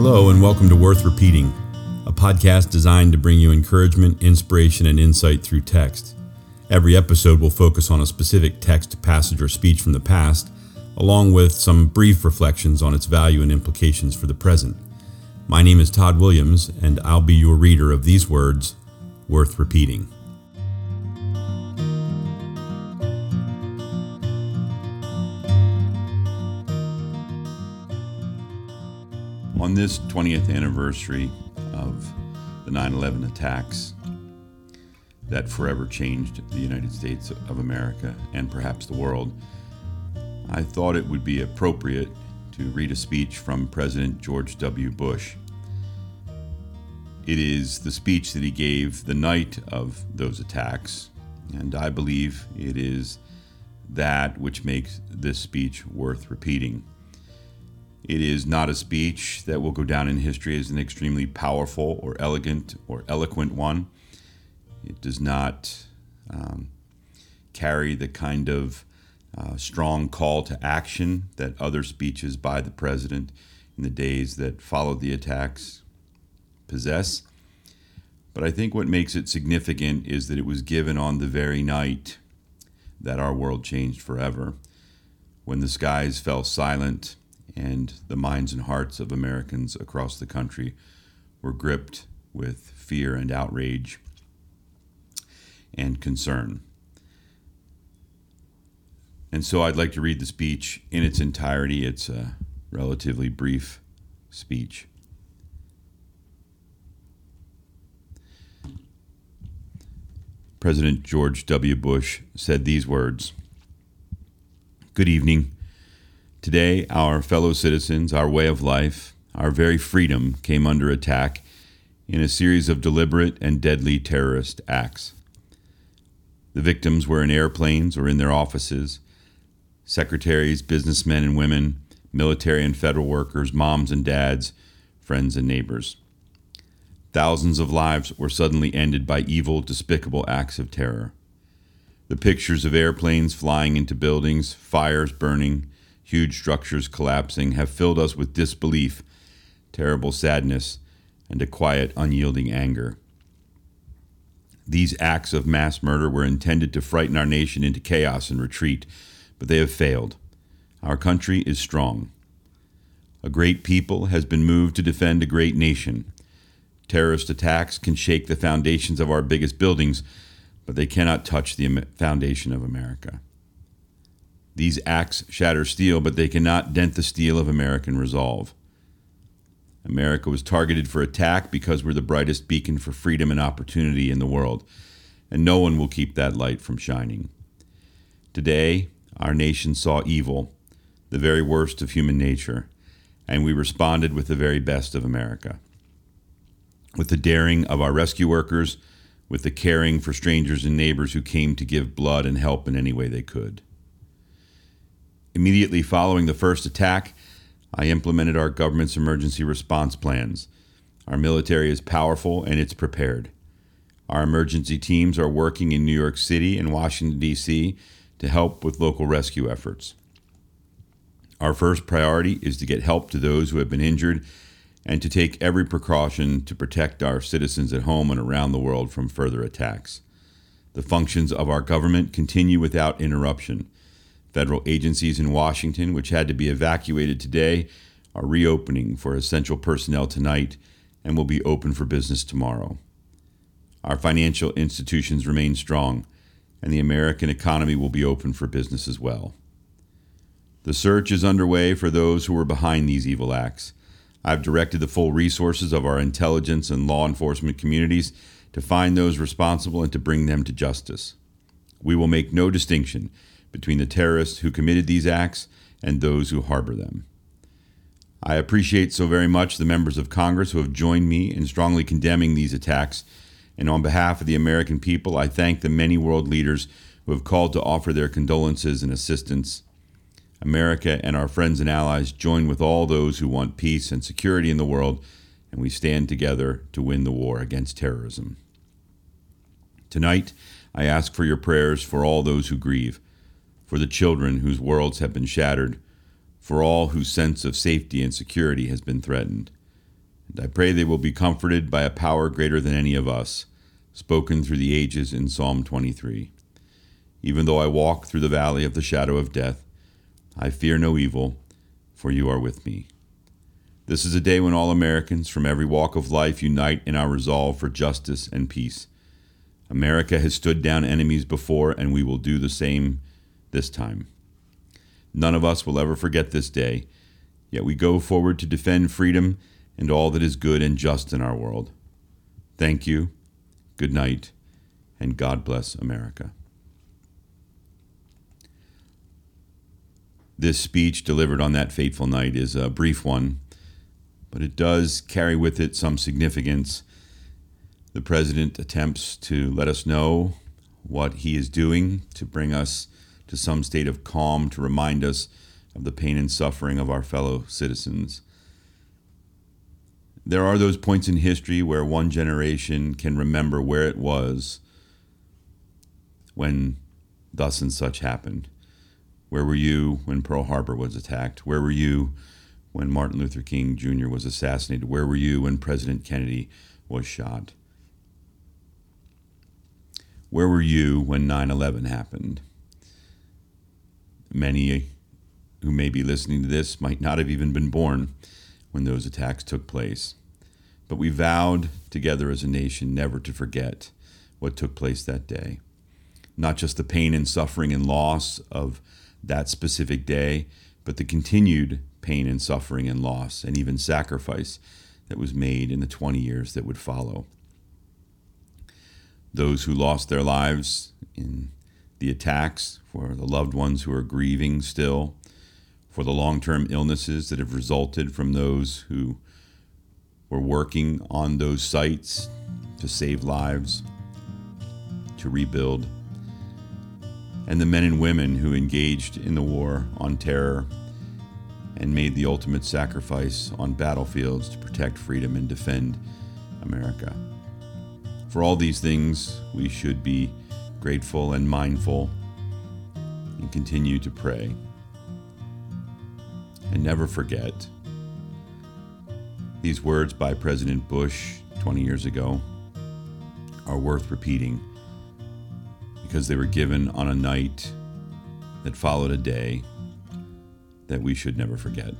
Hello, and welcome to Worth Repeating, a podcast designed to bring you encouragement, inspiration, and insight through text. Every episode will focus on a specific text, passage, or speech from the past, along with some brief reflections on its value and implications for the present. My name is Todd Williams, and I'll be your reader of these words worth repeating. On this 20th anniversary of the 9 11 attacks that forever changed the United States of America and perhaps the world, I thought it would be appropriate to read a speech from President George W. Bush. It is the speech that he gave the night of those attacks, and I believe it is that which makes this speech worth repeating. It is not a speech that will go down in history as an extremely powerful or elegant or eloquent one. It does not um, carry the kind of uh, strong call to action that other speeches by the president in the days that followed the attacks possess. But I think what makes it significant is that it was given on the very night that our world changed forever, when the skies fell silent and the minds and hearts of Americans across the country were gripped with fear and outrage and concern. And so I'd like to read the speech in its entirety. It's a relatively brief speech. President George W. Bush said these words Good evening. Today, our fellow citizens, our way of life, our very freedom came under attack in a series of deliberate and deadly terrorist acts. The victims were in airplanes or in their offices secretaries, businessmen and women, military and federal workers, moms and dads, friends and neighbors. Thousands of lives were suddenly ended by evil, despicable acts of terror. The pictures of airplanes flying into buildings, fires burning, huge structures collapsing have filled us with disbelief, terrible sadness, and a quiet, unyielding anger. These acts of mass murder were intended to frighten our nation into chaos and retreat but they have failed. Our country is strong. A great people has been moved to defend a great nation. Terrorist attacks can shake the foundations of our biggest buildings, but they cannot touch the foundation of America. These acts shatter steel, but they cannot dent the steel of American resolve. America was targeted for attack because we're the brightest beacon for freedom and opportunity in the world, and no one will keep that light from shining. Today, our nation saw evil, the very worst of human nature, and we responded with the very best of America. With the daring of our rescue workers, with the caring for strangers and neighbors who came to give blood and help in any way they could. Immediately following the first attack, I implemented our government's emergency response plans. Our military is powerful and it's prepared. Our emergency teams are working in New York City and Washington, D.C to help with local rescue efforts. Our first priority is to get help to those who have been injured and to take every precaution to protect our citizens at home and around the world from further attacks. The functions of our government continue without interruption. Federal agencies in Washington, which had to be evacuated today, are reopening for essential personnel tonight and will be open for business tomorrow. Our financial institutions remain strong and the American economy will be open for business as well. The search is underway for those who were behind these evil acts. I've directed the full resources of our intelligence and law enforcement communities to find those responsible and to bring them to justice. We will make no distinction between the terrorists who committed these acts and those who harbor them. I appreciate so very much the members of Congress who have joined me in strongly condemning these attacks and on behalf of the American people, I thank the many world leaders who have called to offer their condolences and assistance. America and our friends and allies join with all those who want peace and security in the world, and we stand together to win the war against terrorism. Tonight, I ask for your prayers for all those who grieve, for the children whose worlds have been shattered, for all whose sense of safety and security has been threatened, And I pray they will be comforted by a power greater than any of us, spoken through the ages in Psalm 23. Even though I walk through the valley of the shadow of death, I fear no evil, for you are with me. This is a day when all Americans from every walk of life unite in our resolve for justice and peace. America has stood down enemies before, and we will do the same this time. None of us will ever forget this day, yet we go forward to defend freedom and all that is good and just in our world. Thank you, good night, and God bless America. This speech delivered on that fateful night is a brief one, but it does carry with it some significance. The president attempts to let us know what he is doing to bring us to some state of calm, to remind us of the pain and suffering of our fellow citizens. There are those points in history where one generation can remember where it was when thus and such happened. Where were you when Pearl Harbor was attacked? Where were you when Martin Luther King Jr. was assassinated? Where were you when President Kennedy was shot? Where were you when 9 11 happened? Many who may be listening to this might not have even been born when those attacks took place. But we vowed together as a nation never to forget what took place that day. Not just the pain and suffering and loss of that specific day, but the continued pain and suffering and loss and even sacrifice that was made in the 20 years that would follow. Those who lost their lives in the attacks, for the loved ones who are grieving still, for the long term illnesses that have resulted from those who were working on those sites to save lives, to rebuild and the men and women who engaged in the war on terror and made the ultimate sacrifice on battlefields to protect freedom and defend America. For all these things, we should be grateful and mindful and continue to pray. And never forget these words by President Bush 20 years ago are worth repeating because they were given on a night that followed a day that we should never forget.